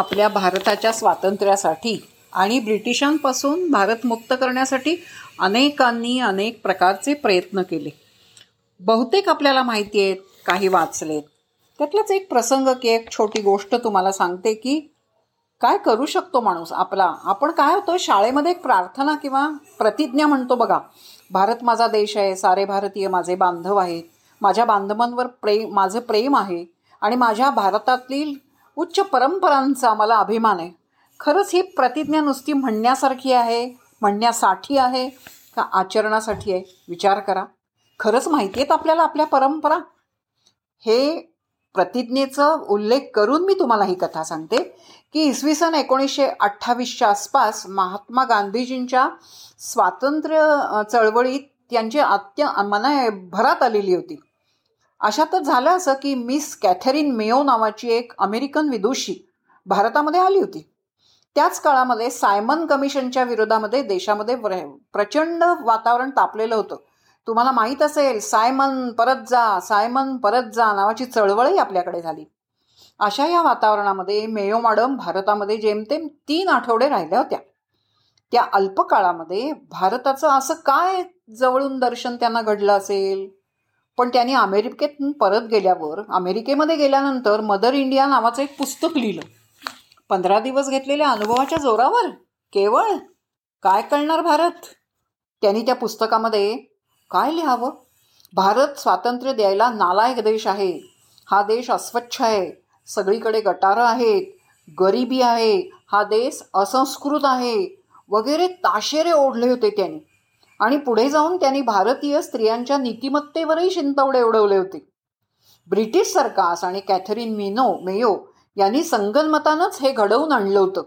आपल्या भारताच्या स्वातंत्र्यासाठी आणि ब्रिटिशांपासून भारत मुक्त करण्यासाठी अनेकांनी अनेक प्रकारचे प्रयत्न केले. बहुतेक आपल्याला माहिती आहेत काही वाचलेत. त्यातलाच एक प्रसंग की एक छोटी गोष्ट तुम्हाला सांगते की काय करू शकतो माणूस आपला? आपण काय होतो शाळेमध्ये एक प्रार्थना किंवा प्रतिज्ञा म्हणतो बघा भारत माझा देश आहे सारे भारतीय माझे बांधव आहेत. माझ्या बांधवांवर प्रेम माझं प्रेम आहे आणि माझ्या भारतातील उच्च परंपरांचा मला अभिमान आहे. खरंच ही प्रतिज्ञा नुसती म्हणण्यासारखी आहे म्हणण्यासाठी आहे का आचरणासाठी आहे? विचार करा. खरंच माहिती आहेत आपल्याला आपल्या परंपरा? हे प्रतिज्ञेचा उल्लेख करून मी तुम्हाला ही कथा सांगते की इसवी सन एकोणीसशे अठ्ठावीसच्या आसपास महात्मा गांधीजींच्या स्वातंत्र्य चळवळीत त्यांची अत्य मना भरात आलेली होती. अशातच झालं असं की मिस कॅथरीन मेयो नावाची एक अमेरिकन विदुषी भारतामध्ये आली होती. त्याच काळामध्ये सायमन कमिशनच्या विरोधामध्ये देशामध्ये प्रचंड वातावरण तापलेलं होतं. तुम्हाला माहीत असेल सायमन परत जा सायमन परत जा नावाची चळवळही आपल्याकडे झाली. अशा या वातावरणामध्ये मेयो मॅडम भारतामध्ये जेमतेम तीन आठवडे राहिल्या होत्या. त्या अल्पकाळामध्ये भारताचं असं काय जवळून दर्शन त्यांना घडलं असेल? पण त्याने अमेरिकेत परत गेल्यावर अमेरिकेमध्ये गेल्यानंतर मदर इंडिया नावाचं एक पुस्तक लिहिलं. पंधरा दिवस घेतलेल्या अनुभवाच्या जोरावर केवळ काय कळणार भारत? त्यांनी त्या पुस्तकामध्ये काय लिहावं? भारत स्वातंत्र्य द्यायला नालायक देश आहे. हा देश अस्वच्छ आहे. सगळीकडे गटारं आहेत. गरिबी आहे. हा देश असंस्कृत आहे. वगैरे ताशेरे ओढले होते त्यांनी. आणि पुढे जाऊन त्यांनी भारतीय स्त्रियांच्या नीतिमत्तेवरही शिंतवडे उडवले होते. ब्रिटिश सरकार आणि कॅथरीन मिनो मेयो यांनी संगनमतानंच हे घडवून आणलं होतं.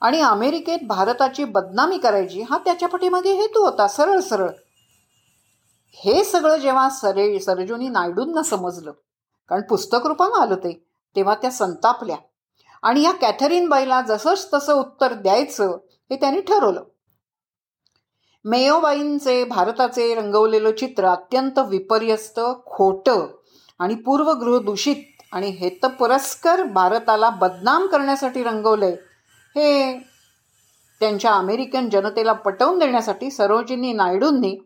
आणि अमेरिकेत भारताची बदनामी करायची हा त्याच्या पाठीमागे हेतू होता सरळ सरळ. हे सगळं जेव्हा सरे सरजुनी नायडूंना समजलं कारण पुस्तक रूपानं आलं ते तेव्हा त्या संतापल्या. आणि या कॅथरीन बाईला जसंच तसं उत्तर द्यायचं हे त्यांनी ठरवलं. मेयोबाईंचे भारताचे रंगवलेलं चित्र अत्यंत विपर्यस्त खोटं आणि पूर्वगृह दूषित आणि हेतपुरस्कर भारताला बदनाम करण्यासाठी रंगवलंय. हे त्यांच्या अमेरिकन जनतेला पटवून देण्यासाठी सरोजिनी नायडूंनी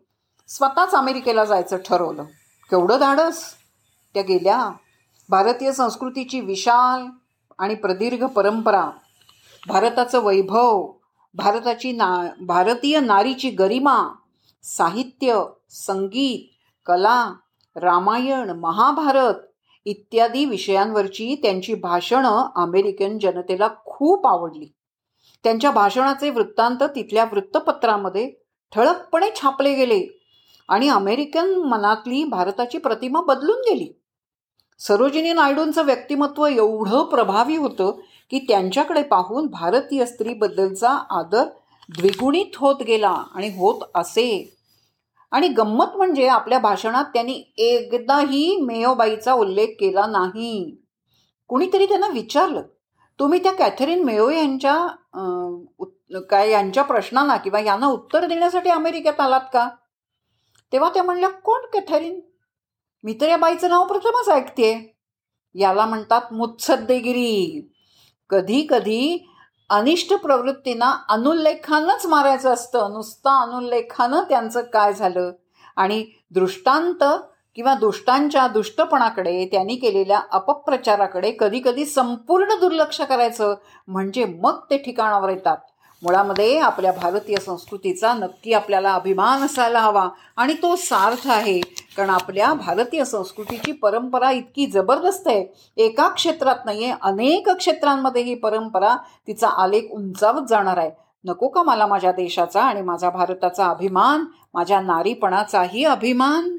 स्वतःच अमेरिकेला जायचं ठरवलं. केवढं धाडस? त्या गेल्या भारतीय संस्कृतीची विशाल आणि प्रदीर्घ परंपरा भारताचं वैभव भारताची ना भारतीय नारीची गरिमा साहित्य संगीत कला रामायण महाभारत इत्यादी विषयांवरची त्यांची भाषणं अमेरिकन जनतेला खूप आवडली. त्यांच्या भाषणाचे वृत्तांत तिथल्या वृत्तपत्रामध्ये ठळकपणे छापले गेले आणि अमेरिकन मनातली भारताची प्रतिमा बदलून गेली. सरोजिनी नायडूंचं व्यक्तिमत्व एवढं प्रभावी होतं की त्यांच्याकडे पाहून भारतीय स्त्रीबद्दलचा आदर द्विगुणित होत गेला आणि होत असे. आणि गंमत म्हणजे आपल्या भाषणात त्यांनी एकदाही मेयोबाईचा उल्लेख केला नाही. कुणीतरी त्यांना विचारलं तुम्ही त्या कॅथरीन मेयो यांच्या काय यांच्या प्रश्नांना किंवा यांना उत्तर देण्यासाठी अमेरिकेत आलात का? तेव्हा त्या म्हणल्या कोण कॅथरीन? मी तर या बाईचं नाव प्रथमच ऐकते याला म्हणतात मुत्सद्देगिरी. कधी कधी अनिष्ट प्रवृत्तींना अनुल्लेखानच मारायचं असतं. नुसतं अनुल्लेखानं त्यांचं काय झालं? आणि दृष्टांत किंवा दुष्टांच्या दुष्टपणाकडे त्यांनी केलेल्या अपप्रचाराकडे कधी कधी संपूर्ण दुर्लक्ष करायचं. म्हणजे मग ते ठिकाणावर येतात. मुळामध्ये आपल्या भारतीय संस्कृतीचा नक्की आपल्याला अभिमान असायला हवा. आणि तो सार्थ आहे. कारण आपल्या भारतीय संस्कृतीची परंपरा इतकी जबरदस्त आहे. एका क्षेत्रात नाही आहे अनेक क्षेत्रांमध्ये ही परंपरा तिचा आलेख उंचावत जाणार आहे. नको का मला माझ्या देशाचा आणि माझा भारताचा अभिमान माझ्या नारीपणाचाही अभिमान?